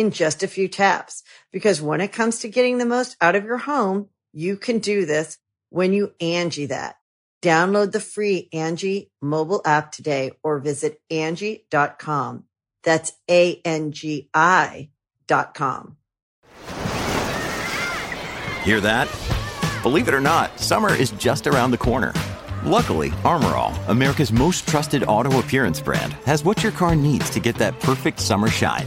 in just a few taps. Because when it comes to getting the most out of your home, you can do this when you Angi that. Download the free Angi mobile app today or visit Angi.com. That's A-N-G-I dot com. Hear that? Believe it or not, summer is just around the corner. Luckily, Armor All, America's most trusted auto appearance brand, has what your car needs to get that perfect summer shine.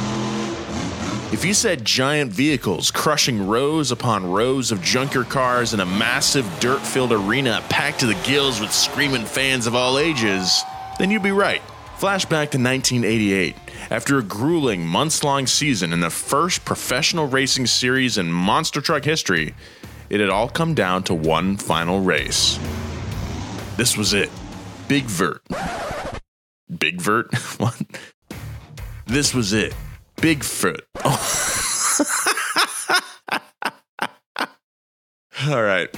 If you said giant vehicles crushing rows upon rows of junker cars in a massive dirt filled arena packed to the gills with screaming fans of all ages, then you'd be right. Flashback to 1988. After a grueling months long season in the first professional racing series in monster truck history, it had all come down to one final race. This was it Big Vert. Big Vert? what? This was it. Bigfoot. All right.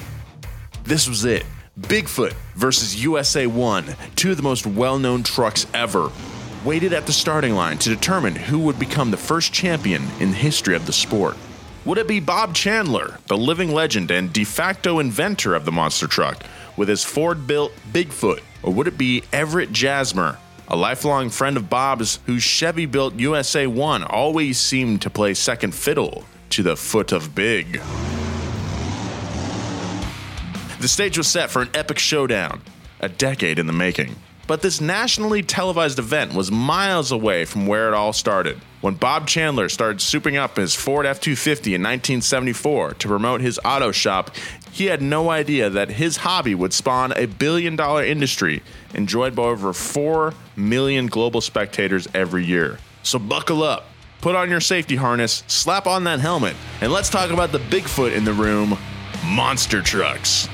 This was it. Bigfoot versus USA 1, two of the most well known trucks ever, waited at the starting line to determine who would become the first champion in the history of the sport. Would it be Bob Chandler, the living legend and de facto inventor of the monster truck, with his Ford built Bigfoot, or would it be Everett Jasmer, a lifelong friend of Bob's whose Chevy built USA 1 always seemed to play second fiddle to the foot of Big. The stage was set for an epic showdown, a decade in the making. But this nationally televised event was miles away from where it all started. When Bob Chandler started souping up his Ford F 250 in 1974 to promote his auto shop, he had no idea that his hobby would spawn a billion dollar industry enjoyed by over 4 million global spectators every year. So buckle up, put on your safety harness, slap on that helmet, and let's talk about the Bigfoot in the room monster trucks.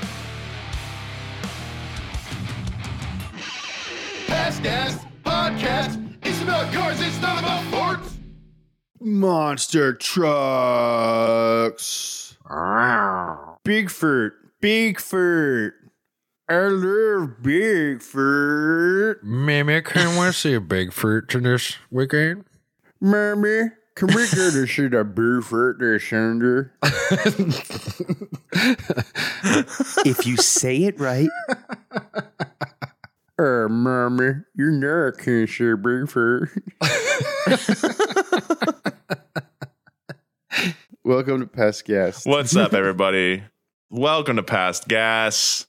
Past Gas Podcast. It's about cars, it's not about forts. Monster trucks. Bigfoot. Bigfoot. I love Bigfoot. Mammy, can we see a Bigfoot to this weekend? Mommy, can we go to see the Bigfoot this Sunday? if you say it right. Uh, mommy, you know I can't say Bigfoot. Welcome to Past Gas. What's up, everybody? Welcome to Past Gas.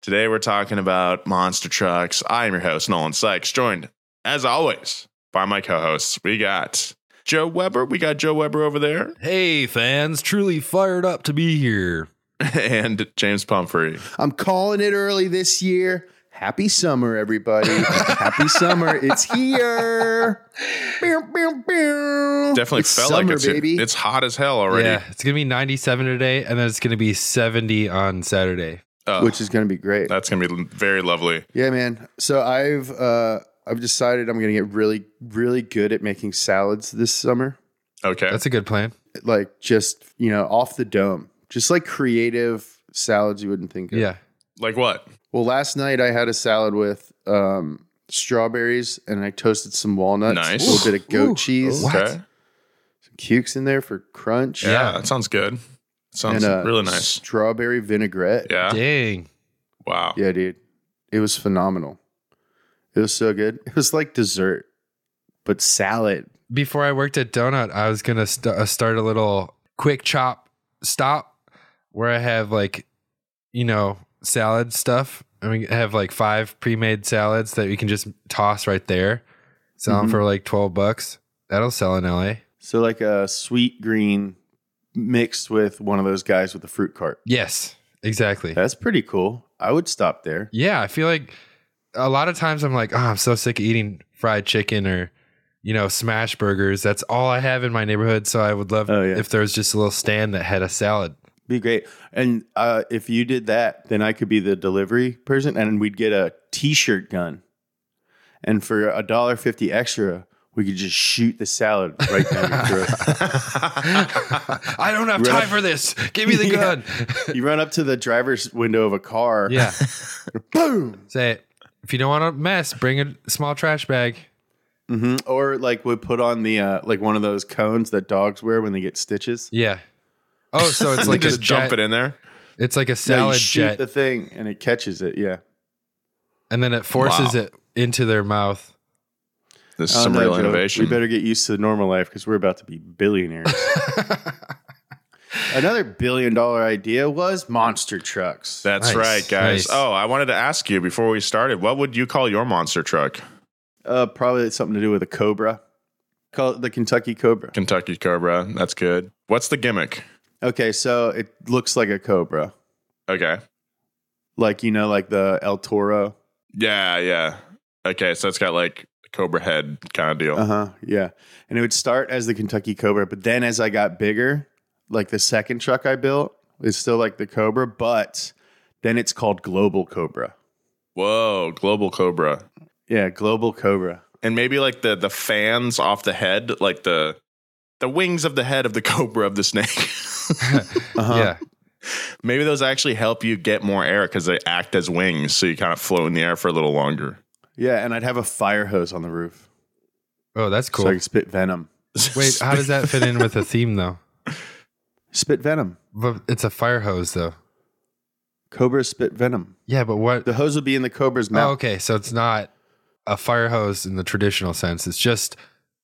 Today we're talking about monster trucks. I am your host, Nolan Sykes, joined, as always, by my co hosts. We got Joe Weber. We got Joe Weber over there, Hey, fans, truly fired up to be here. and James Pumphrey. I'm calling it early this year. Happy summer, everybody. Happy summer. It's here. Pew, pew, pew. Definitely It's felt summer, like it's, baby. it's hot as hell already. Yeah, it's going to be 97 today, and then it's going to be 70 on Saturday. Oh, which is going to be great. that's going to be very lovely. Yeah, man. So I've uh I've decided I'm going to get really really good at making salads this summer. Okay. That's a good plan. Like just, you know, off the dome. Just like creative salads you wouldn't think of. Yeah. Like what? Well, last night I had a salad with um, strawberries and I toasted some walnuts. Nice. A little bit of goat cheese. Okay. Some cukes in there for crunch. Yeah, that sounds good. Sounds And uh, really nice. Strawberry vinaigrette. Yeah. Dang. Wow. Yeah, dude. It was phenomenal. It was so good. It was like dessert, but salad. Before I worked at Donut, I was gonna st- uh, start a little quick chop stop where I have like, you know, salad stuff. I mean, have like five pre-made salads that you can just toss right there. Sell them mm-hmm. for like twelve bucks. That'll sell in LA. So like a Sweetgreen mixed with one of those guys with the fruit cart. Yes, exactly. That's pretty cool. I would stop there. Yeah, I feel like a lot of times I'm like, oh, I'm so sick of eating fried chicken or, you know, smash burgers. That's all I have in my neighborhood. So I would love Oh, yeah. if there was just a little stand that had a salad. Be great. And uh, if you did that, then I could be the delivery person, and we'd get a T-shirt gun. And for a dollar fifty extra, we could just shoot the salad right down your throat. I don't have Right time up- for this. Give me the Yeah. gun. you run up to the driver's window of a car. Yeah. Boom. Say it. If you don't want to mess, bring a small trash bag. hmm Or like we put on the uh, like one of those cones that dogs wear when they get stitches. Yeah. Oh, so it's like a just jet. dump it in there. It's like a No, you salad shoot jet, the thing and it catches it. Yeah. and then it forces Wow. it into their mouth. This is I don't some know, real Joe. innovation. We better get used to normal life because we're about to be billionaires. Another billion dollar idea was monster trucks. That's Nice, right, guys. nice. Oh, I wanted to ask you before we started, what would you call your monster truck? Uh, probably something to do with a cobra. Call it the Kentucky Cobra. Kentucky Cobra. That's good. What's the gimmick? Okay, so it looks like a cobra, Okay. like you know, like the El Toro. Yeah, yeah. Okay, so it's got like a Cobra head kind of deal. Uh huh. Yeah, and it would start as the Kentucky Cobra, but then as I got bigger, like the second truck I built is still like the Cobra, but then it's called Global Cobra. Whoa, Global Cobra. Yeah, Global Cobra. And maybe like the the fans off the head, like the the wings of the head of the cobra of the snake. Uh-huh. Yeah. maybe those actually help you get more air because they act as wings, so you kind of float in the air for a little longer. Yeah, and I'd have a fire hose on the roof Oh, that's so cool. I could spit venom. Wait, how does that fit in with the theme though? Spit venom. But it's a fire hose though. Cobra spit venom. Yeah, but what? The hose would be in the cobra's Oh, mouth. okay, so it's not a fire hose in the traditional sense. It's just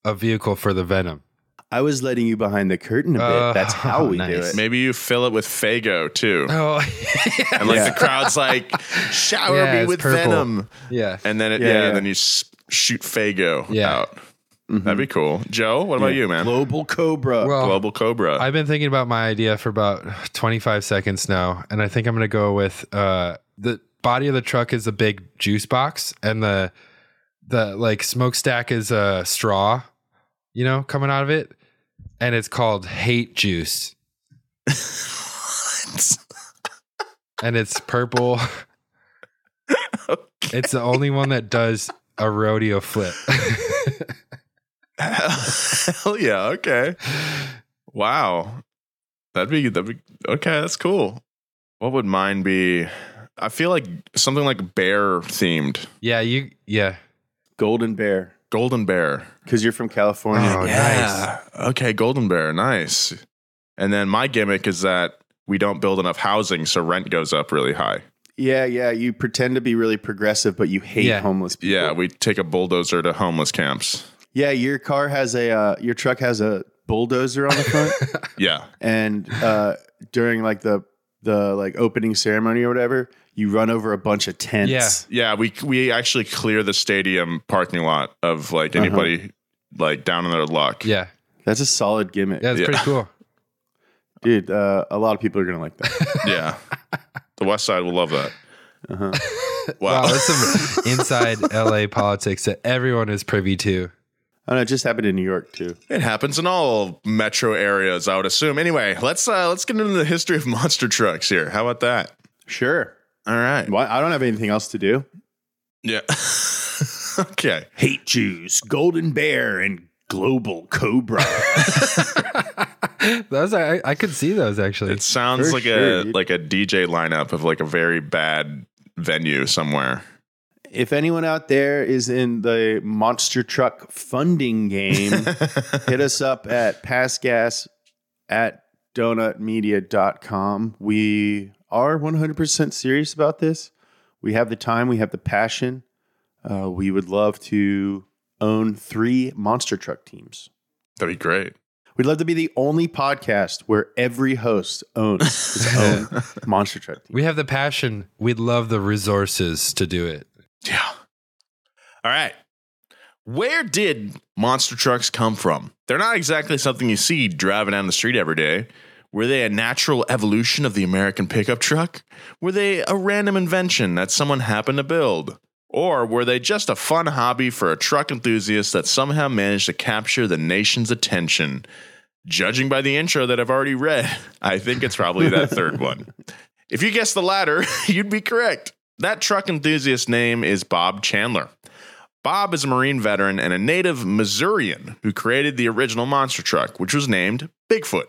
a vehicle for the venom. I was letting you behind the curtain a bit. Oh, That's how we do it. Maybe you fill it with Faygo too. Oh, And like Yeah. the crowd's like, shower Yeah, me with purple. venom. yeah. And then it, Yeah, yeah, yeah. then you s- shoot Faygo Yeah. out. That'd be cool. Joe, what about you, man? Global Cobra. Well, Global Cobra. I've been thinking about my idea for about 25 seconds now, and I think I'm going to go with uh, the body of the truck is a big juice box, and the the like smokestack is a straw, you know, coming out of it, and it's called Hate Juice, and it's purple. Okay. It's the only one that does a rodeo flip. Hell yeah. Okay. Wow. That'd be that'd be okay. That's cool. What would mine be? I feel like something like bear themed. yeah, you. Yeah. Golden Bear. Golden bear. Because you're from California. Oh, nice. Okay, golden bear. Nice. And then my gimmick is that we don't build enough housing, so rent goes up really high. Yeah, yeah. You pretend to be really progressive, but you hate Yeah. homeless people. Yeah, we take a bulldozer to homeless camps. Yeah, your car has a, uh, your truck has a bulldozer on the front. Yeah. and uh, during like the, the like opening ceremony or whatever, you run over a bunch of tents. Yeah, yeah. we we actually clear the stadium parking lot of like anybody like down in their luck. Yeah. That's a solid gimmick. Yeah, it's Yeah. pretty cool. Dude, uh, a lot of people are going to like that. Yeah. the West Side will love that. Uh-huh. Wow, Wow. that's some inside LA politics that everyone is privy to. I know, it just happened in New York too. It happens in all metro areas, I would assume. Anyway, let's uh let's get into the history of monster trucks here. How about that? Sure. All right. Why, I don't have anything else to do. Yeah. okay. Hate Juice, Golden Bear, and Global Cobra. Those I, I could see those actually. It sounds For like sure, a dude. like a DJ lineup of like a very bad venue somewhere. If anyone out there is in the monster truck funding game, hit us up at pastgas at donutmedia.com. We are 100% serious about this. We have the time, we have the passion. Uh, we would love to own three monster truck teams. That'd be great. We'd love to be the only podcast where every host owns his own monster truck team. We have the passion. We'd love the resources to do it. Yeah. All right. Where did monster trucks come from? They're not exactly something you see driving down the street every day. Were they a natural evolution of the American pickup truck? Were they a random invention that someone happened to build? Or were they just a fun hobby for a truck enthusiast that somehow managed to capture the nation's attention? Judging by the intro that I've already read, I think it's probably that third one. If you guessed the latter, you'd be correct. That truck enthusiast name is Bob Chandler. Bob is a Marine veteran and a native Missourian who created the original monster truck, which was named Bigfoot.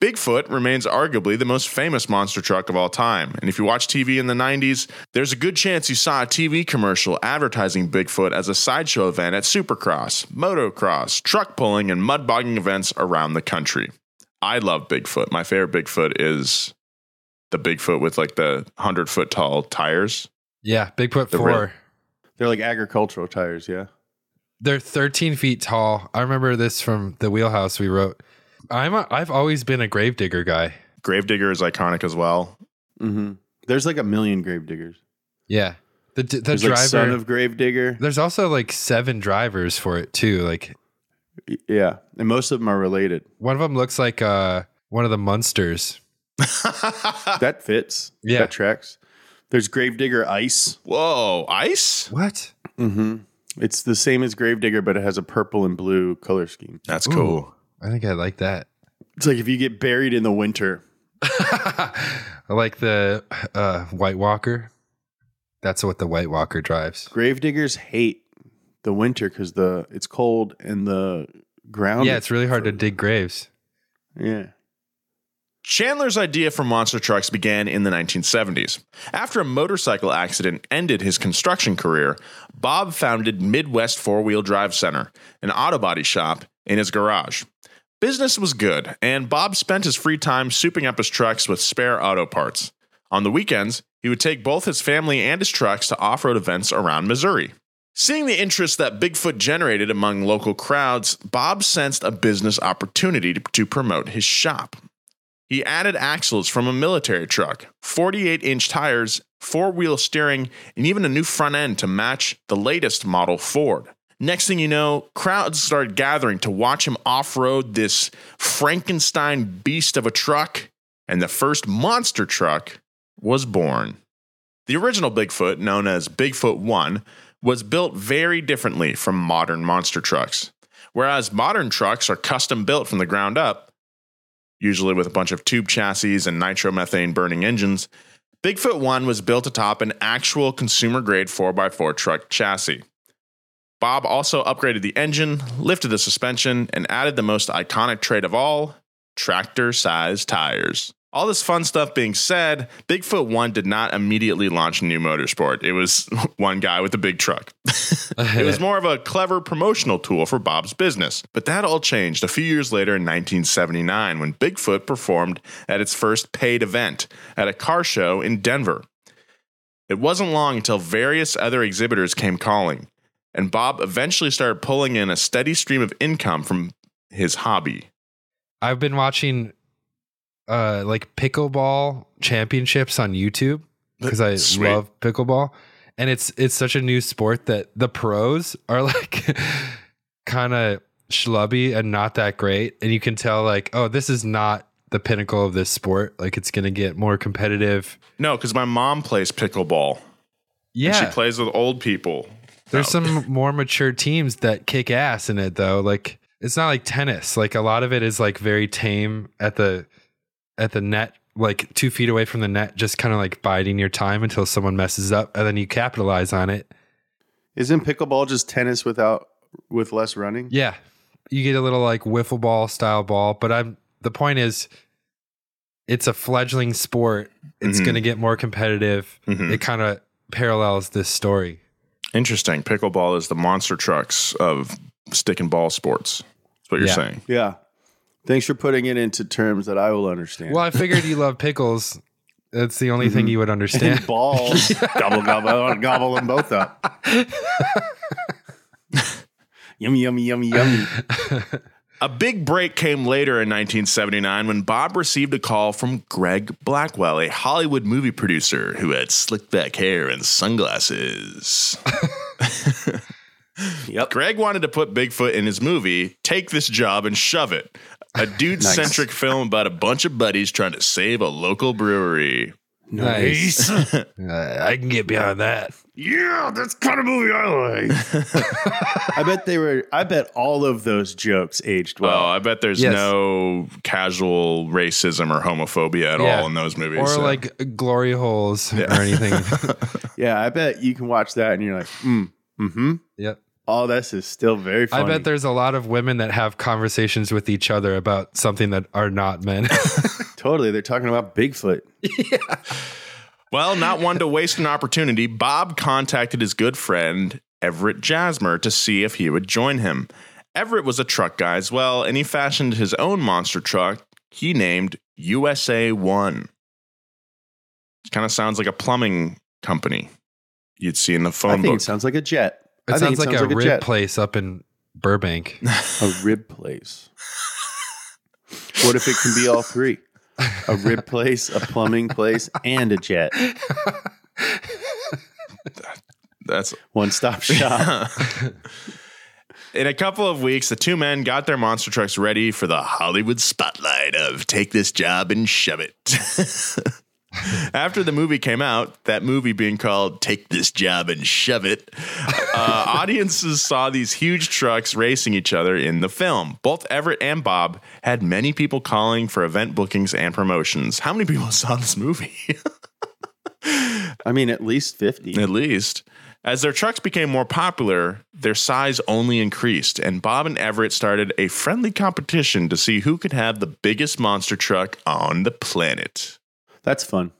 Bigfoot remains arguably the most famous monster truck of all time. And if you watch TV in the 90s, there's a good chance you saw a TV commercial advertising Bigfoot as a sideshow event at Supercross, motocross, truck pulling, and mud bogging events around the country. I love Bigfoot. My favorite Bigfoot is the Bigfoot with like the 100 foot tall tires. Yeah, Bigfoot The 4. real- They're like agricultural tires, yeah. They're 13 feet tall. I remember this from the wheelhouse we wrote. I'm a, I've always been a gravedigger guy. Gravedigger is iconic as well. hmm There's like a million grave diggers. Yeah. The the There's driver like son of grave digger. There's also like seven drivers for it too. Like Yeah, and most of them are related. one of them looks like uh one of the Munsters. That fits. Yeah. that tracks. There's Gravedigger Ice. Whoa, ice? What? Mm-hmm. It's the same as Gravedigger, but it has a purple and blue color scheme. That's Ooh. cool. I think I like that. It's like if you get buried in the winter. I like the uh White Walker. That's what the White Walker drives. Gravediggers hate the winter because the it's cold and the ground. Yeah, it's really hard to dig graves. Yeah. Chandler's idea for monster trucks began in the 1970s. After a motorcycle accident ended his construction career, Bob founded Midwest Four Wheel Drive Center, an auto body shop, in his garage. Business was good, and Bob spent his free time souping up his trucks with spare auto parts. On the weekends, he would take both his family and his trucks to off road events around Missouri. Seeing the interest that Bigfoot generated among local crowds, Bob sensed a business opportunity to, promote his shop. He added axles from a military truck, 48 inch tires, four wheel steering, and even a new front end to match the latest model Ford. Next thing you know, crowds started gathering to watch him off road this Frankenstein beast of a truck, and the first monster truck was born. The original Bigfoot, known as Bigfoot 1, was built very differently from modern monster trucks. Whereas modern trucks are custom built from the ground up, usually with a bunch of tube chassis and nitromethane burning engines, Bigfoot 1 was built atop an actual consumer grade 4x4 truck chassis. Bob also upgraded the engine, lifted the suspension, and added the most iconic trait of all tractor sized tires. All this fun stuff being said, Bigfoot 1 did not immediately launch new motorsport. It was one guy with a big truck. it was more of a clever promotional tool for Bob's business. But that all changed a few years later in 1979 when Bigfoot performed at its first paid event at a car show in Denver. It wasn't long until various other exhibitors came calling, and Bob eventually started pulling in a steady stream of income from his hobby. I've been watching uh like pickleball championships on YouTube because I Sweet. love pickleball. And it's it's such a new sport that the pros are like kind of schlubby and not that great. And you can tell like, oh, this is not the pinnacle of this sport. Like it's gonna get more competitive. No, because my mom plays pickleball. Yeah. she plays with old people. There's some more mature teams that kick ass in it though. Like it's not like tennis. Like a lot of it is like very tame at the at the net, like two feet away from the net, just kind of like biding your time until someone messes up, and then you capitalize on it. Isn't pickleball just tennis without with less running? Yeah, you get a little like wiffle ball style ball. But I'm the point is, it's a fledgling sport. It's Mhm. going to get more competitive. Mhm. It kind of parallels this story. Interesting. Pickleball is the monster trucks of stick and ball sports. That's what you're Yeah. saying. Yeah. Thanks for putting it into terms that I will understand. Well, I figured you love pickles. That's the only thing mm-hmm. you would understand. and balls. gobble, gobble, gobble them both up. yummy, yummy, yummy, yummy. A big break came later in 1979 when Bob received a call from Greg Blackwell, a Hollywood movie producer who had slick back hair and sunglasses. Yep. Greg wanted to put Bigfoot in his movie, Take This Job and Shove It, a dude centric film about a bunch of buddies trying to save a local brewery. Nice. Uh, I can get behind that. Yeah, that's kind of movie I like. I bet they were. I bet all of those jokes aged well. oh, I bet there's Yes. no casual racism or homophobia at Yeah. all in those movies. Or so- like glory holes or anything. yeah, I bet you can watch that and you're like, mm, mm-hmm. yep. All this is still very funny. I bet there's a lot of women that have conversations with each other about something that are not men. Totally. They're talking about Bigfoot. Well, not one to waste an opportunity, Bob contacted his good friend Everett Jasmer to see if he would join him. Everett was a truck guy as well, and he fashioned his own monster truck he named USA One. It kind of sounds like a plumbing company you'd see in the I phone think book. it sounds like a jet. It I think sounds like a rib jet. place up in Burbank. A rib place. what if it can be all three? A rib place, a plumbing place, and a jet. That's One stop shop. In a couple of weeks, the two men got their monster trucks ready for the Hollywood spotlight of take this job and shove it. After the movie came out, that movie being called Take This Job and Shove It, uh, audiences saw these huge trucks racing each other in the film. Both Everett and Bob had many people calling for event bookings and promotions. How many people saw this movie? I mean, at least 50. at least. As their trucks became more popular, their size only increased, and Bob and Everett started a friendly competition to see who could have the biggest monster truck on the planet. That's fun.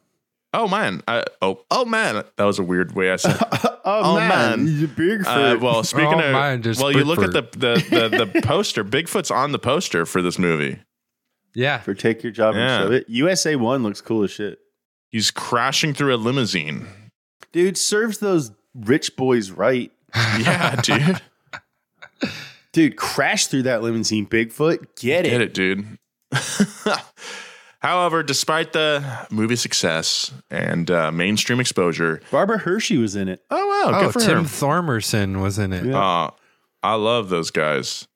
Oh man! I, oh oh man! That was a weird way I said. Oh, Oh, man. He's a Bigfoot. Uh, well, speaking Oh, of, man, just well, you look at the, the the the poster. Bigfoot's on the poster for this movie. Yeah. For take your job Yeah. and shove it. USA One looks cool as shit. He's crashing through a limousine. Dude, serves those rich boys right. Yeah, dude. Dude, crash through that limousine, Bigfoot. Get it. Get it, dude. However, despite the movie success and uh, mainstream exposure, Barbara Hershey was in it. oh wow, Oh, for Tim him. Thomerson was in it. Yeah. Uh, I love those guys.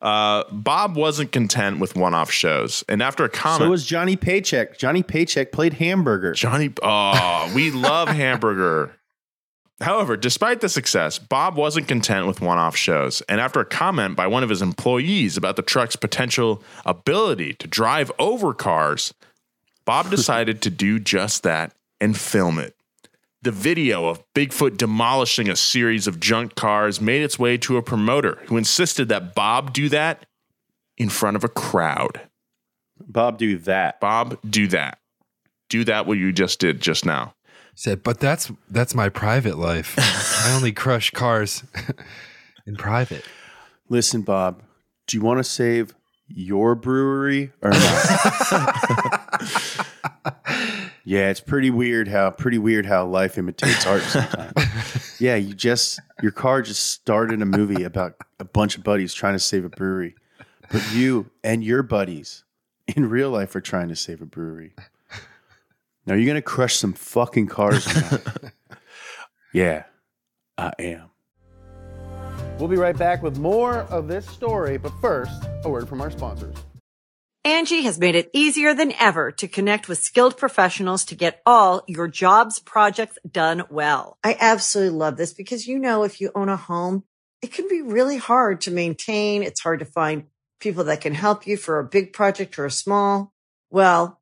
Uh, Bob wasn't content with one-off shows, and after a comment, So was Johnny Paycheck. Johnny Paycheck played Hamburger. Johnny. Oh, we love hamburger. However, despite the success, Bob wasn't content with one off shows. And after a comment by one of his employees about the truck's potential ability to drive over cars, Bob decided to do just that and film it. The video of Bigfoot demolishing a series of junk cars made its way to a promoter who insisted that Bob do that in front of a crowd. Bob, do that. Bob, do that. Do that what you just did just now. Said, but that's that's my private life. I only crush cars in private. Listen, Bob, do you want to save your brewery or not? yeah, it's pretty weird how pretty weird how life imitates art sometimes. yeah, you just your car just started a movie about a bunch of buddies trying to save a brewery. But you and your buddies in real life are trying to save a brewery. Now you're gonna crush some fucking cars. yeah, I am. We'll be right back with more of this story, but first, a word from our sponsors. Angi has made it easier than ever to connect with skilled professionals to get all your jobs projects done well. I absolutely love this because, you know, if you own a home, it can be really hard to maintain. It's hard to find people that can help you for a big project or a small. Well,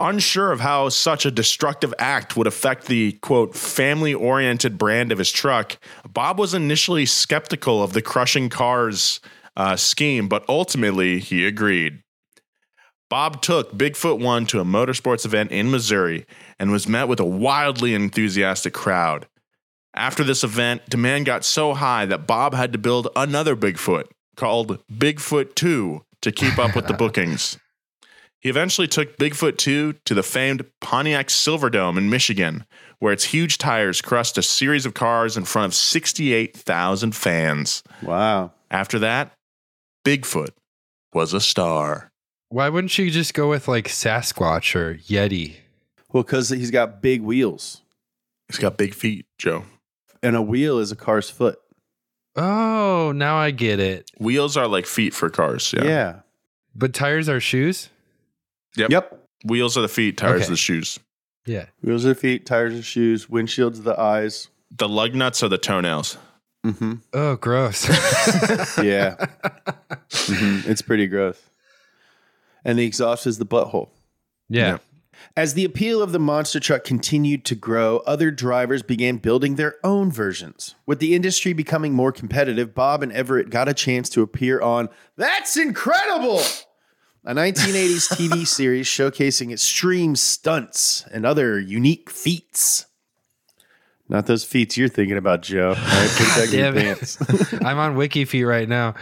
Unsure of how such a destructive act would affect the quote family oriented brand of his truck, Bob was initially skeptical of the crushing cars uh, scheme, but ultimately he agreed. Bob took Bigfoot 1 to a motorsports event in Missouri and was met with a wildly enthusiastic crowd. After this event, demand got so high that Bob had to build another Bigfoot called Bigfoot 2 to keep up with the bookings. He eventually took Bigfoot 2 to the famed Pontiac Silverdome in Michigan, where its huge tires crushed a series of cars in front of 68,000 fans. Wow. After that, Bigfoot was a star. Why wouldn't you just go with like Sasquatch or Yeti? Well, because he's got big wheels, He's got big feet, Joe. and a wheel is a car's foot. Oh, now I get it. Wheels are like feet for cars. Yeah. Yeah. But tires are shoes? Yep. Yep. Wheels are the feet, tires Okay. are the shoes. Yeah. Wheels are the feet, tires are shoes, windshields are the eyes. The lug nuts are the toenails. Mm-hmm. Oh, gross. Yeah. Mhm. It's pretty gross. And the exhaust is the butthole. yeah. Yeah. As the appeal of the monster truck continued to grow, other drivers began building their own versions. With the industry becoming more competitive, Bob and Everett got a chance to appear on That's Incredible! A 1980s TV series showcasing extreme stunts and other unique feats. Not those feats you're thinking about, Joe. All right, put that your Damn it. pants. I'm on WikiFeet right now.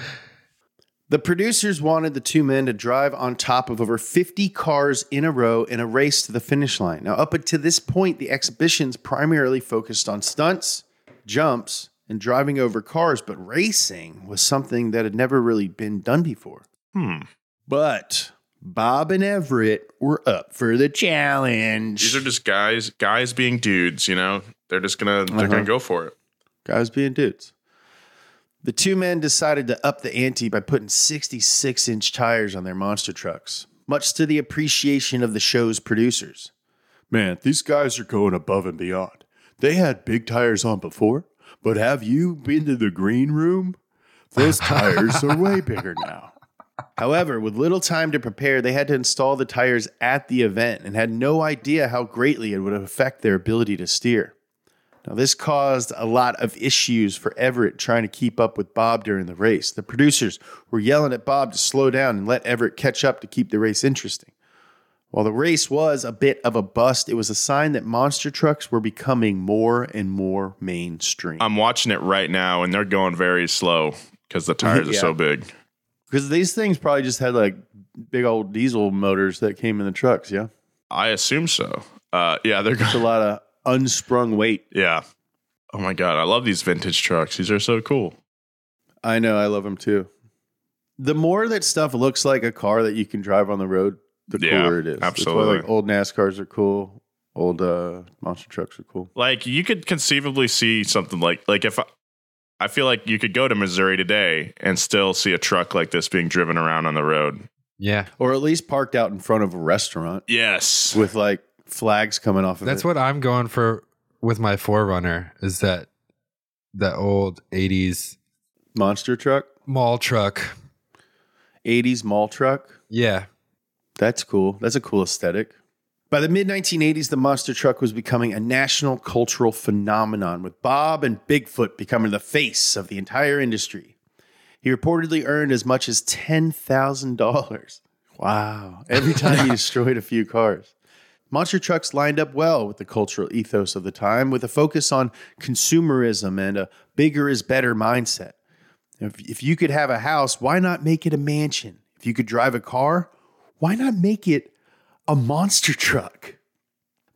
The producers wanted the two men to drive on top of over 50 cars in a row in a race to the finish line. Now, up until this point, the exhibitions primarily focused on stunts, jumps, and driving over cars, but racing was something that had never really been done before. Hmm. But Bob and Everett were up for the challenge. These are just guys, guys being dudes, you know? They're just gonna they're Uh-huh. gonna go for it. Guys being dudes. The two men decided to up the ante by putting 66 inch tires on their monster trucks, much to the appreciation of the show's producers. Man, these guys are going above and beyond. They had big tires on before, but have you been to the green room? Those tires are way bigger now. However, with little time to prepare, they had to install the tires at the event and had no idea how greatly it would affect their ability to steer. Now, this caused a lot of issues for Everett trying to keep up with Bob during the race. The producers were yelling at Bob to slow down and let Everett catch up to keep the race interesting. While the race was a bit of a bust, it was a sign that monster trucks were becoming more and more mainstream. I'm watching it right now and they're going very slow because the tires are so big. Because these things probably just had like big old diesel motors that came in the trucks, yeah? I assume so. Uh yeah, they're It's a lot of unsprung weight. Yeah. Oh my god, I love these vintage trucks. These are so cool. I know, I love them too. The more that stuff looks like a car that you can drive on the road, the Yeah, cooler it is. Absolutely. why like old NASCARs are cool. Old uh, monster trucks are cool. Like you could conceivably see something like like if I, I feel like you could go to Missouri today and still see a truck like this being driven around on the road. Yeah. Or at least parked out in front of a restaurant Yes. with like flags coming off of That's it. what I'm going for with my 4Runner is that that old 80s monster truck, mall truck. 80s mall truck. Yeah. That's cool. That's a cool aesthetic. By the mid 1980s, the monster truck was becoming a national cultural phenomenon, with Bob and Bigfoot becoming the face of the entire industry. He reportedly earned as much as $10,000. Wow. Every time he destroyed a few cars. Monster trucks lined up well with the cultural ethos of the time, with a focus on consumerism and a bigger is better mindset. If, if you could have a house, why not make it a mansion? If you could drive a car, why not make it a monster truck?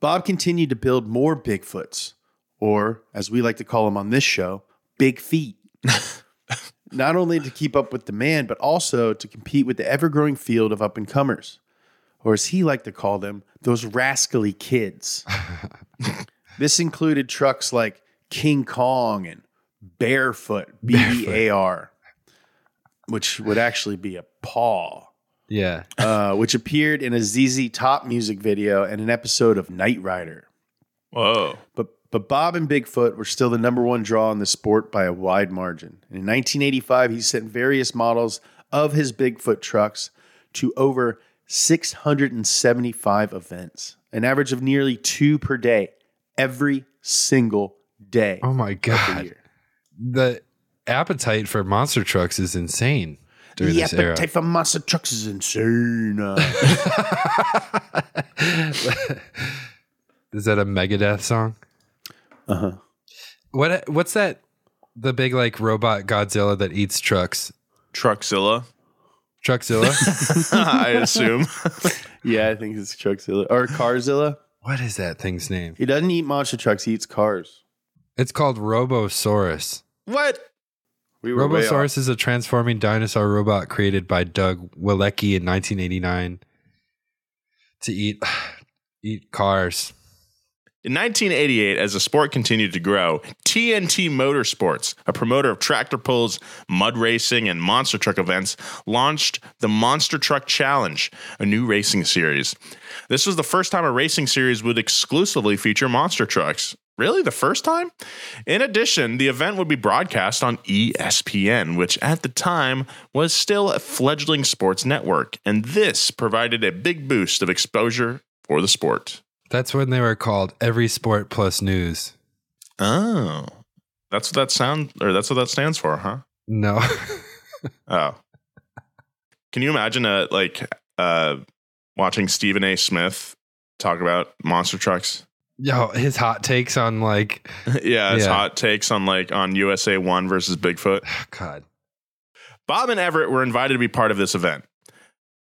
Bob continued to build more Bigfoots, or as we like to call them on this show, Big Feet. not only to keep up with demand, but also to compete with the ever growing field of up and comers, or as he liked to call them, those rascally kids. this included trucks like King Kong and Bearfoot, B E A R, which would actually be a paw, Yeah. uh, which appeared in a ZZ Top music video and an episode of Knight Rider. Whoa. But but Bob and Bigfoot were still the number one draw in the sport by a wide margin. And in 1985, he sent various models of his Bigfoot trucks to over 675 events, an average of nearly two per day, every single day. Oh my god. The appetite for monster trucks is insane during The this era. appetite for monster trucks is insane. Uh, Is that a Megadeth song? uh-huh. What what's that the big like robot Godzilla that eats trucks? Truckzilla, Truckzilla? I assume. Yeah, I think it's Truckzilla or Carzilla. what is that thing's name? He doesn't eat monster trucks; he eats cars. It's called Robosaurus. what? We were. Robosaurus is a transforming dinosaur robot created by Doug Malewicki in 1989 to eat eat cars. In 1988, as the sport continued to grow, TNT Motorsports, a promoter of tractor pulls, mud racing, and monster truck events, launched the Monster Truck Challenge, a new racing series. This was the first time a racing series would exclusively feature monster trucks. Really, the first time? In addition, the event would be broadcast on ESPN, which at the time was still a fledgling sports network, and this provided a big boost of exposure for the sport. That's when they were called Every Sport Plus News. Oh, that's what that sound or that's what that stands for, huh? No. Oh, can you imagine uh like uh watching Stephen A. Smith talk about monster trucks? Yo, his hot takes on like yeah, his Yeah. hot takes on like on USA One versus Bigfoot. Oh, God. Bob and Everett were invited to be part of this event.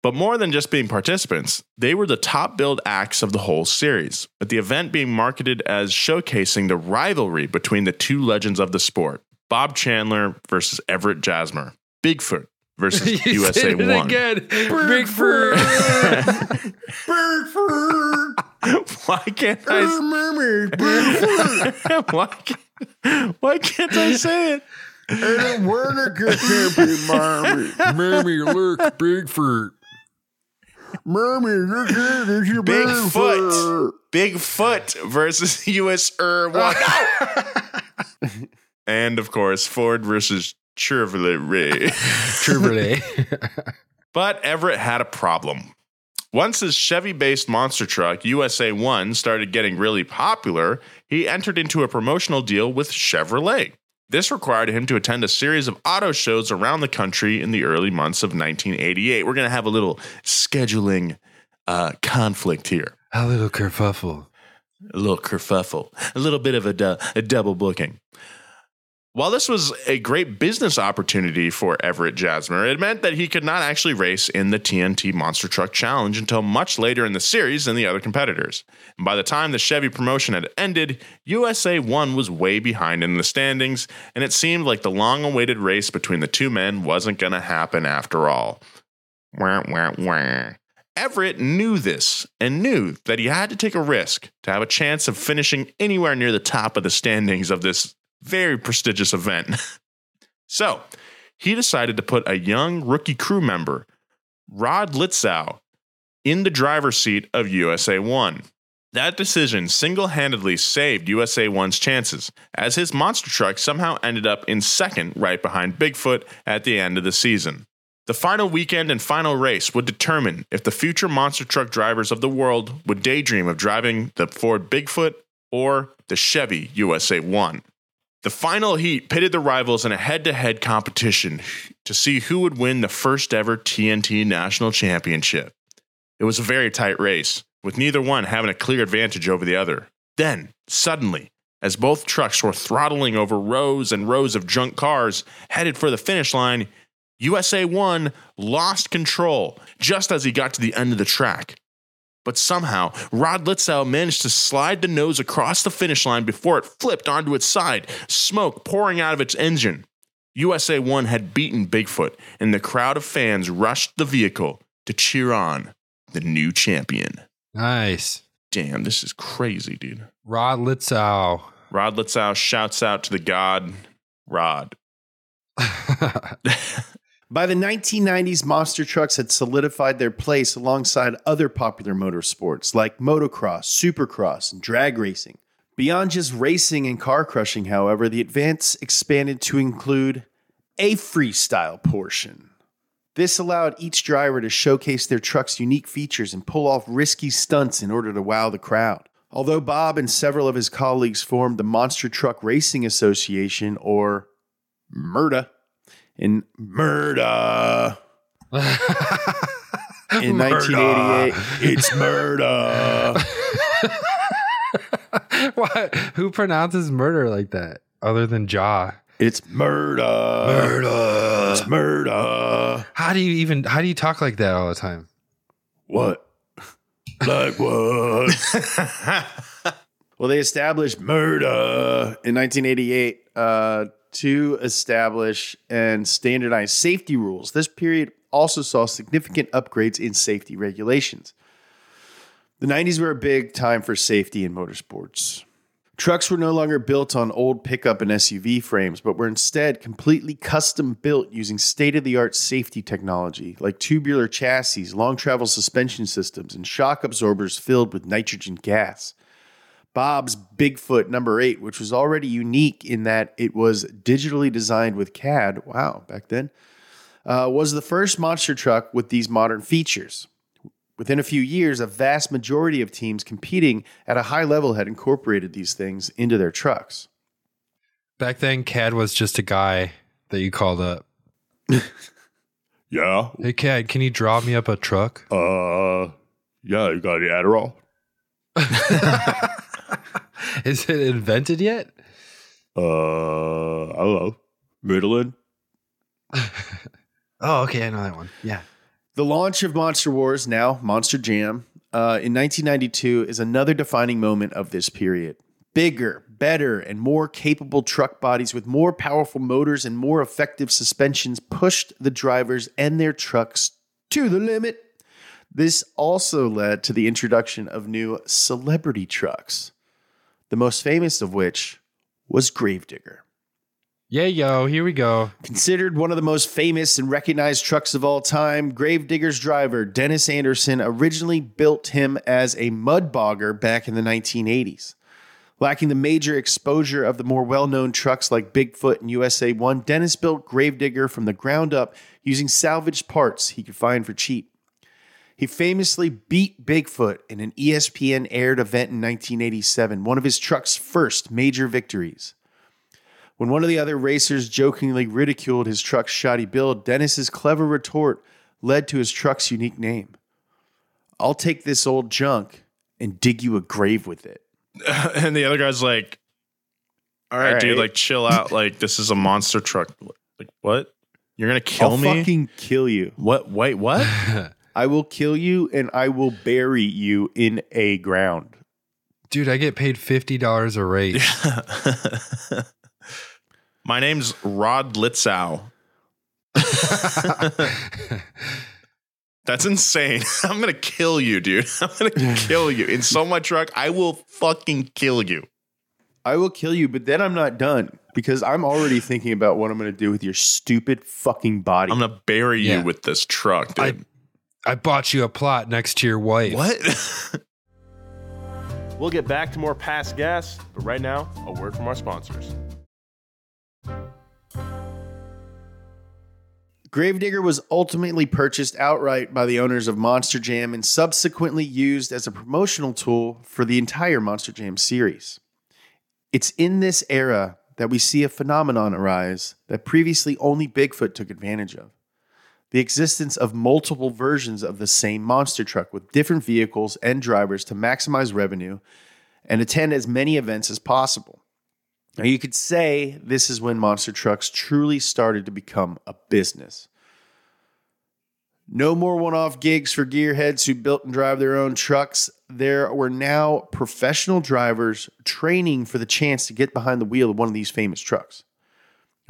But more than just being participants, they were the top billed acts of the whole series, with the event being marketed as showcasing the rivalry between the two legends of the sport Bob Chandler versus Everett Jasmer, Bigfoot versus USA 1. again. Bigfoot, Bigfoot. why can't I? why, can't, why can't I say it? Mammy, look, Bigfoot. Bigfoot. Bigfoot versus US Er one. and of course, Ford versus Chevrolet. Chevrolet. But Everett had a problem. Once his Chevy based monster truck, USA 1, started getting really popular, he entered into a promotional deal with Chevrolet. This required him to attend a series of auto shows around the country in the early months of 1988. We're going to have a little scheduling uh, conflict here, A little kerfuffle. a little kerfuffle, a little bit of a, du- a double booking. While this was a great business opportunity for Everett Jasmer, it meant that he could not actually race in the TNT Monster Truck Challenge until much later in the series than the other competitors. And by the time the Chevy promotion had ended, USA 1 was way behind in the standings, and it seemed like the long awaited race between the two men wasn't going to happen after all. Wah, wah, wah. Everett knew this and knew that he had to take a risk to have a chance of finishing anywhere near the top of the standings of this very prestigious event. so he decided to put a young rookie crew member, Rod Litzow, in the driver's seat of USA 1. That decision single handedly saved USA 1's chances, as his monster truck somehow ended up in second right behind Bigfoot at the end of the season. The final weekend and final race would determine if the future monster truck drivers of the world would daydream of driving the Ford Bigfoot or the Chevy USA 1. The final heat pitted the rivals in a head to head competition to see who would win the first ever TNT National Championship. It was a very tight race, with neither one having a clear advantage over the other. Then, suddenly, as both trucks were throttling over rows and rows of junk cars headed for the finish line, USA 1 lost control just as he got to the end of the track. But somehow, Rod Litzow managed to slide the nose across the finish line before it flipped onto its side, smoke pouring out of its engine. USA 1 had beaten Bigfoot, and the crowd of fans rushed the vehicle to cheer on the new champion. Nice. Damn, this is crazy, dude. Rod Litzow. Rod Litzow shouts out to the god, Rod. By the 1990s, monster trucks had solidified their place alongside other popular motorsports like motocross, supercross, and drag racing. Beyond just racing and car crushing, however, the advance expanded to include a freestyle portion. This allowed each driver to showcase their truck's unique features and pull off risky stunts in order to wow the crowd. Although Bob and several of his colleagues formed the Monster Truck Racing Association, or MRDA, in murder. in 1988, it's murder. what? Who pronounces murder like that other than Jaw? It's murder. MRDA. It's MRDA. How do you even how do you talk like that all the time? What? Like what? well, they established murder in 1988 uh, to establish and standardize safety rules. This period also saw significant upgrades in safety regulations. The 90s were a big time for safety in motorsports. Trucks were no longer built on old pickup and SUV frames, but were instead completely custom built using state of the art safety technology like tubular chassis, long travel suspension systems, and shock absorbers filled with nitrogen gas. Bob's Bigfoot number eight, which was already unique in that it was digitally designed with CAD, wow, back then, uh, was the first monster truck with these modern features. Within a few years, a vast majority of teams competing at a high level had incorporated these things into their trucks. Back then, Cad was just a guy that you called up. Yeah. Hey, Cad, can you draw me up a truck? Uh, yeah, you got any Adderall? Is it invented yet? Uh, I don't know. Ritalin? Oh, okay, I know that one. Yeah. The launch of Monster Wars, now Monster Jam, uh, in 1992 is another defining moment of this period. Bigger, better, and more capable truck bodies with more powerful motors and more effective suspensions pushed the drivers and their trucks to the limit. This also led to the introduction of new celebrity trucks, the most famous of which was Gravedigger. Yeah, yo, here we go. Considered one of the most famous and recognized trucks of all time, Gravedigger's driver, Dennis Anderson, originally built him as a mud bogger back in the 1980s. Lacking the major exposure of the more well known trucks like Bigfoot and USA 1, Dennis built Gravedigger from the ground up using salvaged parts he could find for cheap. He famously beat Bigfoot in an ESPN aired event in 1987, one of his truck's first major victories. When one of the other racers jokingly ridiculed his truck's shoddy build, Dennis's clever retort led to his truck's unique name. I'll take this old junk and dig you a grave with it. and the other guy's like, all right, All dude, like chill out. Like this is a monster truck. Like what? You're gonna kill me? I'll me? fucking kill you. what? Wait, what? I will kill you and I will bury you in a ground. Dude, I get paid $50 a race. My name's Rod Litzow. That's insane. I'm gonna kill you, dude. I'm gonna kill you. In so my truck. I will fucking kill you. I will kill you, but then I'm not done because I'm already thinking about what I'm going to do with your stupid fucking body. I'm gonna bury Yeah. you with this truck, dude. I bought you a plot next to your wife. what? We'll get back to more past gas, but right now, a word from our sponsors. Gravedigger was ultimately purchased outright by the owners of Monster Jam and subsequently used as a promotional tool for the entire Monster Jam series. It's in this era that we see a phenomenon arise that previously only Bigfoot took advantage of the existence of multiple versions of the same monster truck with different vehicles and drivers to maximize revenue and attend as many events as possible. Now, you could say this is when monster trucks truly started to become a business. No more one off gigs for gearheads who built and drive their own trucks. There were now professional drivers training for the chance to get behind the wheel of one of these famous trucks.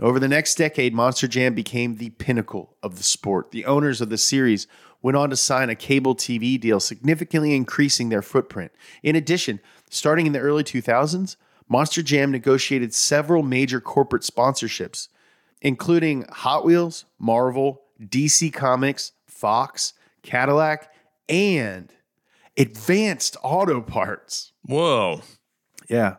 Over the next decade, Monster Jam became the pinnacle of the sport. The owners of the series went on to sign a cable TV deal, significantly increasing their footprint. In addition, starting in the early 2000s, Monster Jam negotiated several major corporate sponsorships, including Hot Wheels, Marvel, DC Comics, Fox, Cadillac, and Advanced Auto Parts. Whoa. Yeah.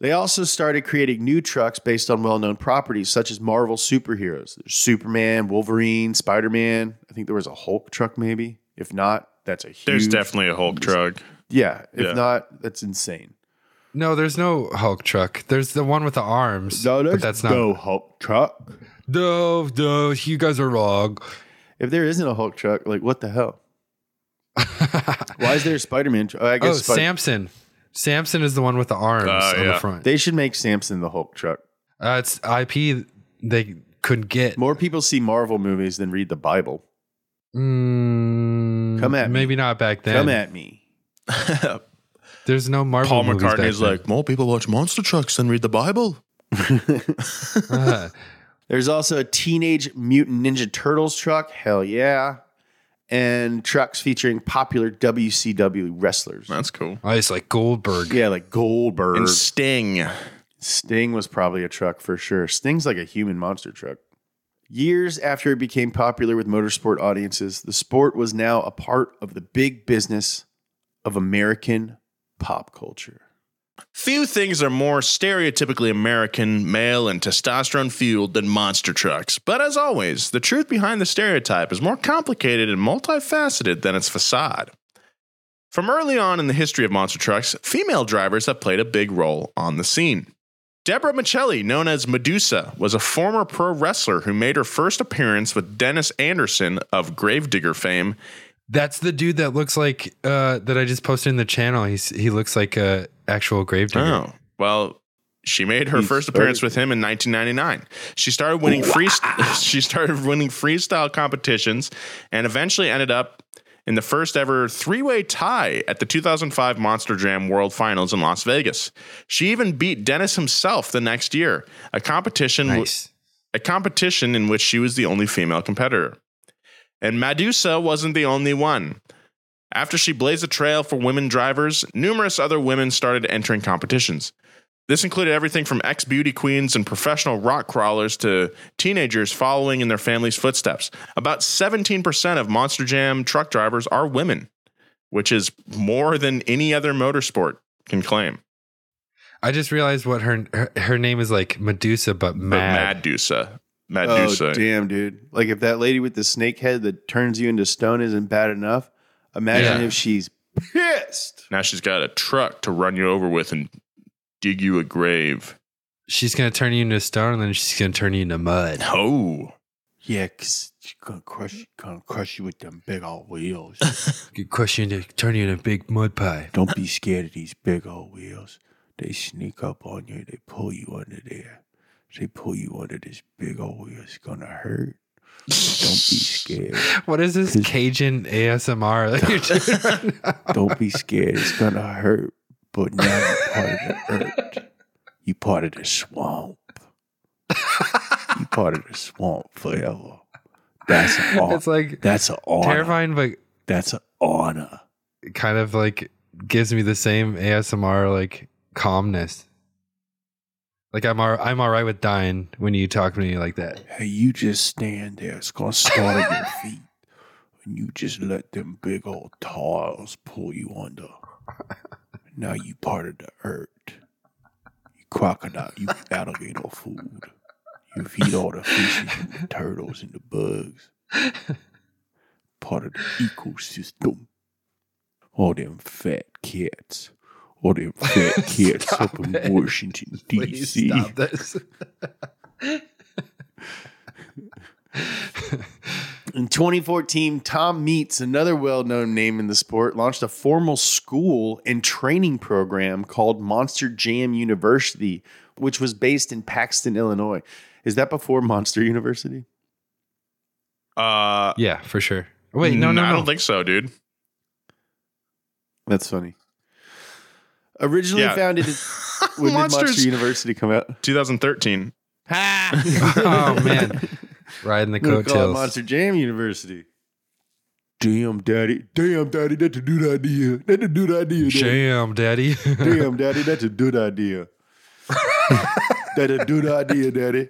They also started creating new trucks based on well known properties such as Marvel superheroes. There's Superman, Wolverine, Spider Man. I think there was a Hulk truck, maybe. If not, that's a huge. There's definitely a Hulk truck. Yeah. If Yeah. not, that's insane. No, there's no Hulk truck. There's the one with the arms. but that's not. no Hulk truck. No, no, you guys are wrong. If there isn't a Hulk truck, like what the hell? Why is there a Spider Man truck? I Oh, guess Samson. Samson is the one with the arms Oh, on yeah. the front. they should make Samson the Hulk truck. Uh, it's IP they couldn't get. More people see Marvel movies than read the Bible. Mm, Come at me. maybe not back then. Come at me. There's no Marvel. Paul movies back McCartney's then. like, more people watch monster trucks than read the Bible. Uh, There's also a Teenage Mutant Ninja Turtles truck. Hell yeah. And trucks featuring popular WCW wrestlers. That's cool. oh, it's like Goldberg. Yeah, like Goldberg. And Sting. Sting was probably a truck for sure. Sting's like a human monster truck. Years after it became popular with motorsport audiences, the sport was now a part of the big business of American pop culture. Few things are more stereotypically American, male, and testosterone fueled than monster trucks. But as always, the truth behind the stereotype is more complicated and multifaceted than its facade. From early on in the history of monster trucks, female drivers have played a big role on the scene. Debra Miceli, known as Madusa, was a former pro wrestler who made her first appearance with Dennis Anderson of Gravedigger fame That's the dude that looks like uh, that I just posted in the channel. He's he looks like a actual gravedigger. Oh, well, she made her He first started- appearance with him in 1999. She started winning free she started winning freestyle competitions and eventually ended up in the first ever three-way tie at the 2005 Monster Jam World Finals in Las Vegas. She even beat Dennis himself the next year, a competition Nice. a competition in which she was the only female competitor. And Madusa wasn't the only one. After she blazed a trail for women drivers, numerous other women started entering competitions. This included everything from ex beauty queens and professional rock crawlers to teenagers following in their family's footsteps. About 17% of Monster Jam truck drivers are women, which is more than any other motorsport can claim. I just realized what her her, her name is like Medusa, but But mad. Medusa. Medusa. Oh, damn, dude. Like if that lady with the snake head that turns you into stone isn't bad enough, imagine Yeah. if she's pissed. Now she's got a truck to run you over with and dig you a grave. She's gonna turn you into stone, and then she's gonna turn you into mud. Oh. Yeah, because she's gonna crush, gonna crush you with them big old wheels. Good question into turn you into a big mud pie. Don't be scared of these big old wheels. They sneak up on you. They pull you under there. They pull you under this big old wheel. It's gonna hurt. Don't be scared. What is this Cajun ASMR that you're doing right? Don't be scared. It's gonna hurt. But now you're part of the earth. You part of the swamp. you part of the swamp forever. That's an honor. It's like That's an honor. terrifying, but That's an honor. kind of like gives me the same ASMR like calmness. Like I'm all, I'm all right with dying when you talk to me like that. Hey, you just stand there. It's gonna start at your feet. And you just let them big old tiles pull you under. Now you part of the earth. You crocodile, you alligator food. You feed all the fishes and the turtles and the bugs. Part of the ecosystem. All them fat cats. All them fat cats up in Washington, D.C. stop this. In 2014, Tom Meents, another well known name in the sport, launched a formal school and training program called Monster Jam University, which was based in Paxton, Illinois. Is that before Monster University? Uh, Yeah, for sure. Wait, no, no, I no. don't think so, dude. That's funny. Originally Yeah. founded, when did Monsters. Monster University come out? 2013. oh man, riding the I'm gonna call it coattails. Monster Jam University. Damn, daddy. Damn, daddy. That's a good idea. That's a good idea. Daddy. Jam, daddy. Damn, daddy. That's a good idea. that's a good idea, daddy.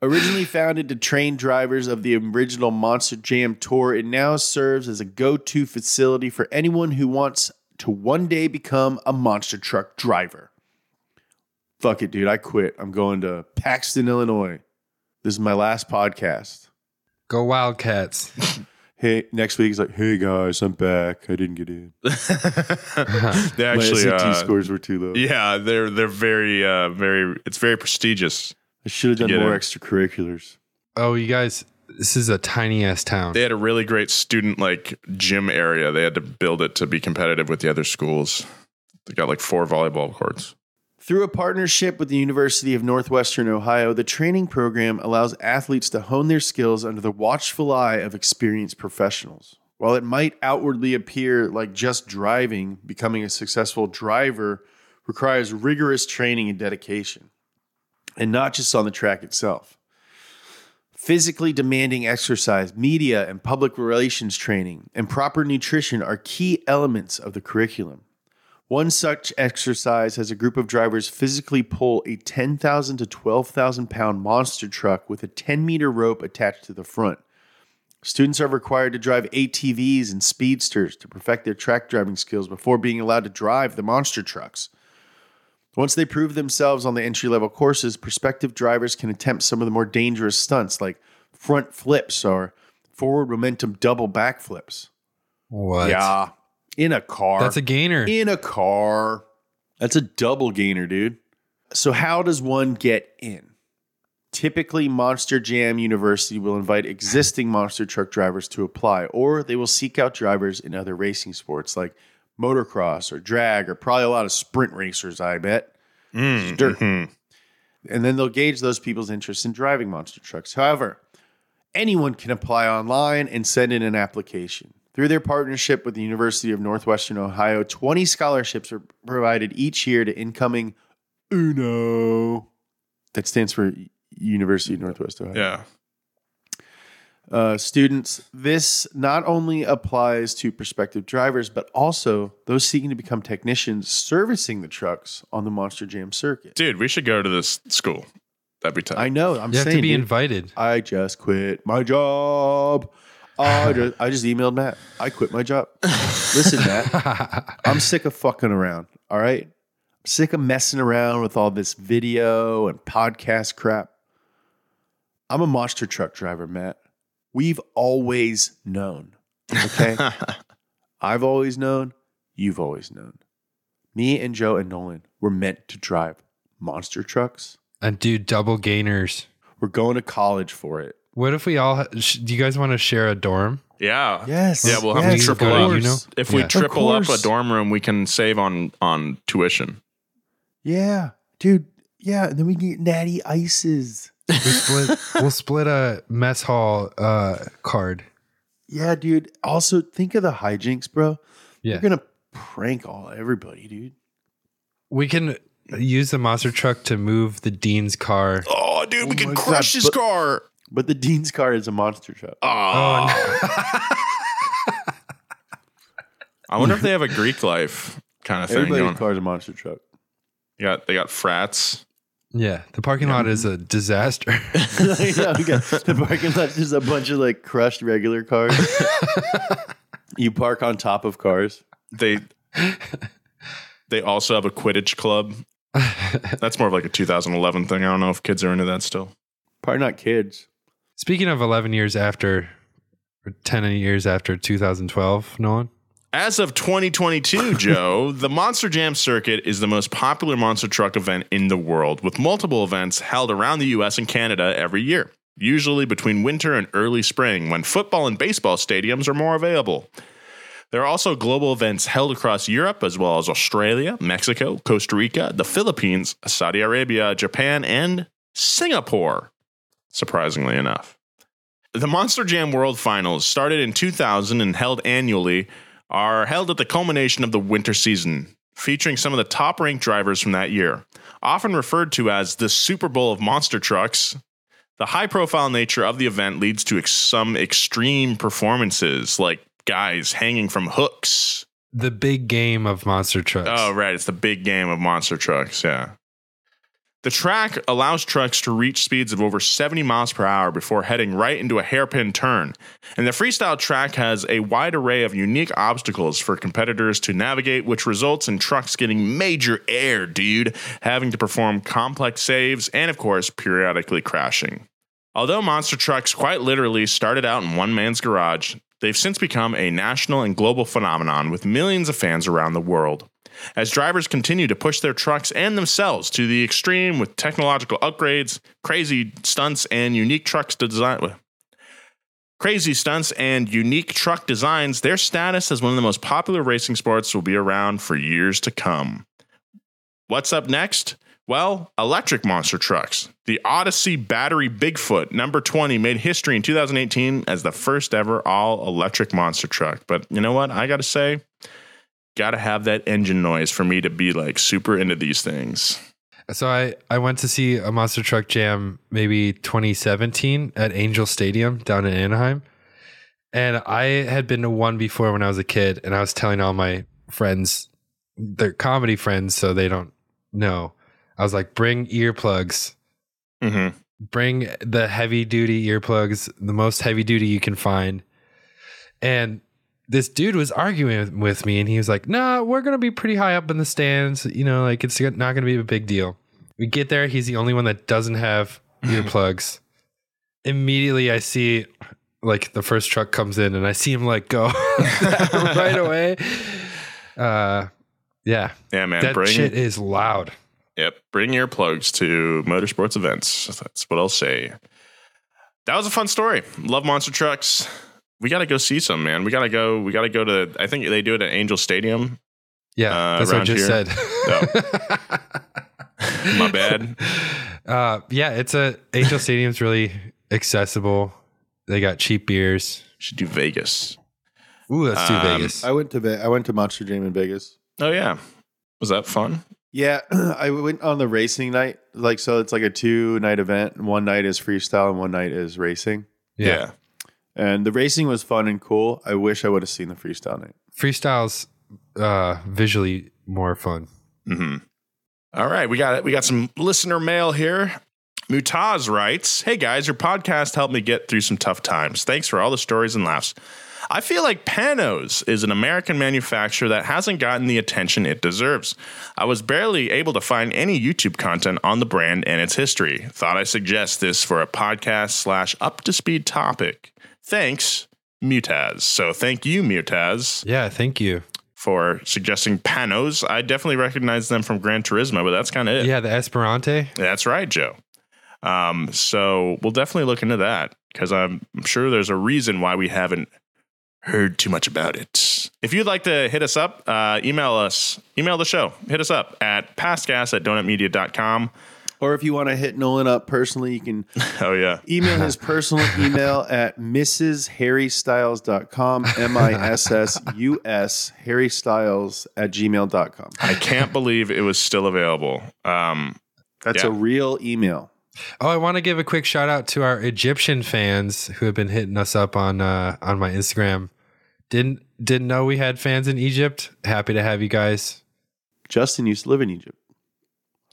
Originally founded to train drivers of the original Monster Jam tour, it now serves as a go to facility for anyone who wants to one day become a monster truck driver. Fuck it, dude. I quit. I'm going to Paxton, Illinois. This is my last podcast. Go Wildcats. Hey, next week he's like, hey guys, I'm back. I didn't get in. They My actually, SAT uh, scores were too low. yeah, they're they're very uh very. It's very prestigious. I should have done more in. extracurriculars. Oh, you guys, this is a tiny ass town. They had a really great student like gym area. They had to build it to be competitive with the other schools. They got like four volleyball courts. Through a partnership with the University of Northwestern Ohio, the training program allows athletes to hone their skills under the watchful eye of experienced professionals. While it might outwardly appear like just driving, becoming a successful driver requires rigorous training and dedication, and not just on the track itself. Physically demanding exercise, media and public relations training, and proper nutrition are key elements of the curriculum. One such exercise has a group of drivers physically pull a 10,000 to 12,000 pound monster truck with a 10 meter rope attached to the front. Students are required to drive ATVs and speedsters to perfect their track driving skills before being allowed to drive the monster trucks. Once they prove themselves on the entry level courses, prospective drivers can attempt some of the more dangerous stunts like front flips or forward momentum double backflips. what? Yeah, in a car That's a gainer. in a car. That's a double gainer, dude. So, how does one get in? Typically, Monster Jam University will invite existing monster truck drivers to apply, or they will seek out drivers in other racing sports like motocross or drag, or probably a lot of sprint racers, I bet. Dirt. Mhm. And then they'll gauge those people's interest in driving monster trucks. However, anyone can apply online and send in an application. Through their partnership with the University of Northwestern Ohio, 20 scholarships are provided each year to incoming UNO. That stands for University of Northwest Ohio Yeah. Uh, students. This not only applies to prospective drivers, but also those seeking to become technicians servicing the trucks on the Monster Jam circuit. Dude, we should go to this school. That'd be tough. I know. I'm you have to be dude, invited. I just quit my job. I just, I just emailed Matt. I quit my job. Listen, Matt, I'm sick of fucking around. All right. I'm sick of messing around with all this video and podcast crap. I'm a monster truck driver, Matt. We've always known. Okay. I've always known. You've always known. Me and Joe and Nolan were meant to drive monster trucks. and do double gainers. We're going to college for it. What if we all? Do you guys want to share a dorm? yeah. Yes. Yeah, we'll have yes, to triple go You know? UNO. If we Yeah. triple up a dorm room, we can save on on tuition. Yeah, dude. Yeah, and then we can get natty ices. We split. we'll split a mess hall uh, card. Yeah, dude. Also, think of the hijinks, bro. Yeah, You're gonna prank all everybody, dude. we can use the monster truck to move the dean's car. Oh, dude, we my could God, crush his but- car. But the dean's car is a monster truck. Oh, Oh, I wonder if they have a Greek life kind of thing Everybody's going. car is a monster truck. You got they got frats. Yeah, the parking lot is a disaster. yeah, we got the parking lot. is a bunch of like crushed regular cars. you park on top of cars. They they also have a Quidditch club. That's more of like a 2011 thing. I don't know if kids are into that still. Probably not kids. Speaking of 11 years after, or 10 years after 2012, Nolan. As of 2022, Joe, the Monster Jam circuit is the most popular monster truck event in the world, with multiple events held around the US and Canada every year, usually between winter and early spring when football and baseball stadiums are more available. There are also global events held across Europe, as well as Australia, Mexico, Costa Rica, the Philippines, Saudi Arabia, Japan, and Singapore. surprisingly enough. The Monster Jam World Finals started in 2000 and held annually, are held at the culmination of the winter season, featuring some of the top ranked drivers from that year. Often referred to as the Super Bowl of monster trucks, the high profile nature of the event leads to ex- some extreme performances, like guys hanging from hooks. The big game of monster trucks. Oh, right. It's the big game of monster trucks. Yeah. The track allows trucks to reach speeds of over 70 miles per hour before heading right into a hairpin turn. And the freestyle track has a wide array of unique obstacles for competitors to navigate, which results in trucks getting major air, dude, having to perform complex saves and, of course, periodically crashing. Although monster trucks quite literally started out in one man's garage, they've since become a national and global phenomenon with millions of fans around the world as drivers continue to push their trucks and themselves to the extreme with technological upgrades, crazy stunts, and unique trucks to design. Crazy stunts and unique truck designs, their status as one of the most popular racing sports will be around for years to come. What's up next? Well, electric monster trucks. The Odyssey Battery Bigfoot number 20 made history in 2018 as the first ever all electric monster truck. But you know what? I got to say, got to have that engine noise for me to be like super into these things. So I, I went to see a monster truck jam maybe 2017 at Angel Stadium down in Anaheim. And I had been to one before when I was a kid, and I was telling all my friends, they're comedy friends, so they don't know. I was like, bring earplugs. Mm-hmm. Bring the heavy duty earplugs, the most heavy duty you can find. And this dude was arguing with me, and he was like, "Nah, we're gonna be pretty high up in the stands. You know, like it's not gonna be a big deal." We get there, he's the only one that doesn't have earplugs. Immediately, I see like the first truck comes in, and I see him like go right away. Uh, yeah, Yeah, man. that bring shit is loud. Yep. Bring earplugs to motorsports events. That's what I'll say. That was a fun story. Love monster trucks. We got to go see some, man. We got to go. We got to go to, I think they do it at Angel Stadium. Yeah, Uh, that's what I just here? said. My bad. Uh, yeah, it's a Angel Stadium's really accessible. They got cheap beers. Should do Vegas. Ooh, let's do Um, Vegas. I went to Ve- I went to Monster Jam in Vegas. Oh, yeah. Was that fun? Yeah, I went on the racing night. Like so, it's like a two night event. One night is freestyle, and one night is racing. yeah. And the racing was fun and cool. I wish I would have seen the freestyle night. freestyles uh visually more fun Mm-hmm. All right, we got it. we got some listener mail here. Mutaz writes, "Hey guys, your podcast helped me get through some tough times. Thanks for all the stories and laughs. I feel like Panoz is an American manufacturer that hasn't gotten the attention it deserves. I was barely able to find any YouTube content on the brand and its history. Thought I suggest this for a podcast slash up to speed topic. Thanks, Mutaz. So thank you, Mutaz yeah thank you for suggesting Panoz. I definitely recognize them from Gran Turismo, but that's kind of it. yeah the esperante That's right, Joe. Um, so we'll definitely look into that because I'm sure there's a reason why we haven't heard too much about it. If you'd like to hit us up, uh, email us, email the show, hit us up at pastgas at donutmedia.com. Or if you want to hit Nolan up personally, you can Oh, yeah. email his personal email at mrsharrystyles.com, M I S S U S, Harry Styles at gmail.com. I can't believe it was still available. Um, That's Yeah. a real email. oh i want to give a quick shout out to our egyptian fans who have been hitting us up on uh on my instagram didn't didn't know we had fans in egypt happy to have you guys Justin used to live in Egypt.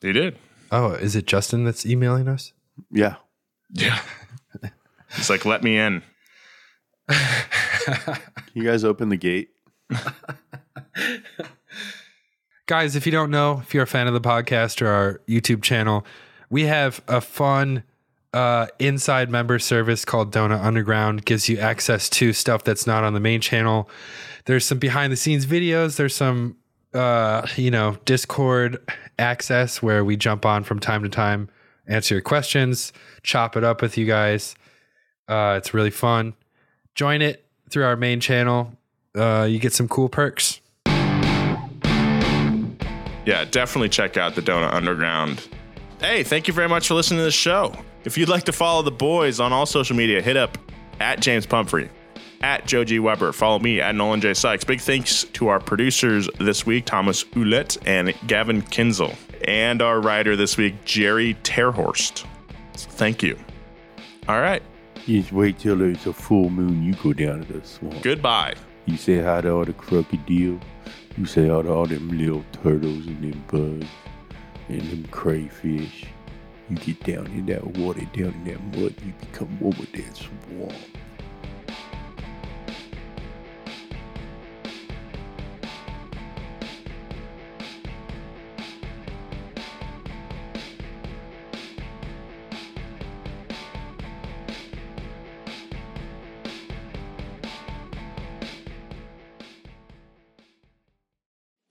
he did. Oh is it justin that's emailing us Yeah. Yeah. He's like, let me in. Can you guys open the gate? guys, if you don't know, if you're a fan of the podcast or our YouTube channel, we have a fun uh, inside member service called Donut Underground. Gives you access to stuff that's not on the main channel. There's some behind the scenes videos. There's some, uh, you know, Discord access where we jump on from time to time, answer your questions, chop it up with you guys. Uh, it's really fun. Join it through our main channel. Uh, you get some cool perks. Yeah, definitely check out the Donut Underground. Hey, thank you very much for listening to this show. If you'd like to follow the boys on all social media, hit up at James Pumphrey, at Joe G. Weber. Follow me at Nolan J. Sykes. Big thanks to our producers this week, Thomas Ouellette and Gavin Kinzel, and our writer this week, Jerry Terhorst. Thank you. All right. Just wait till there's a full moon. You go down to the swamp. Goodbye. You say hi to all the crocodile. You say hi to all them little turtles and them bugs and them crayfish. You get down in that water, down in that mud, you become one with that swamp.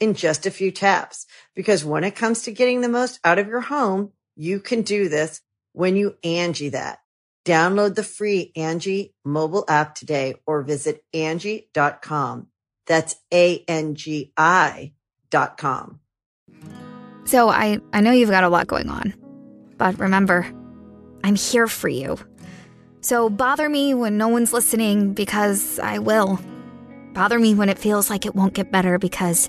in just a few taps. Because when it comes to getting the most out of your home, you can do this when you Angi that. Download the free Angi mobile app today or visit Angi.com. That's A-N-G-I dot com. So I, I know you've got a lot going on, but remember, I'm here for you. So bother me when no one's listening because I will. Bother me when it feels like it won't get better because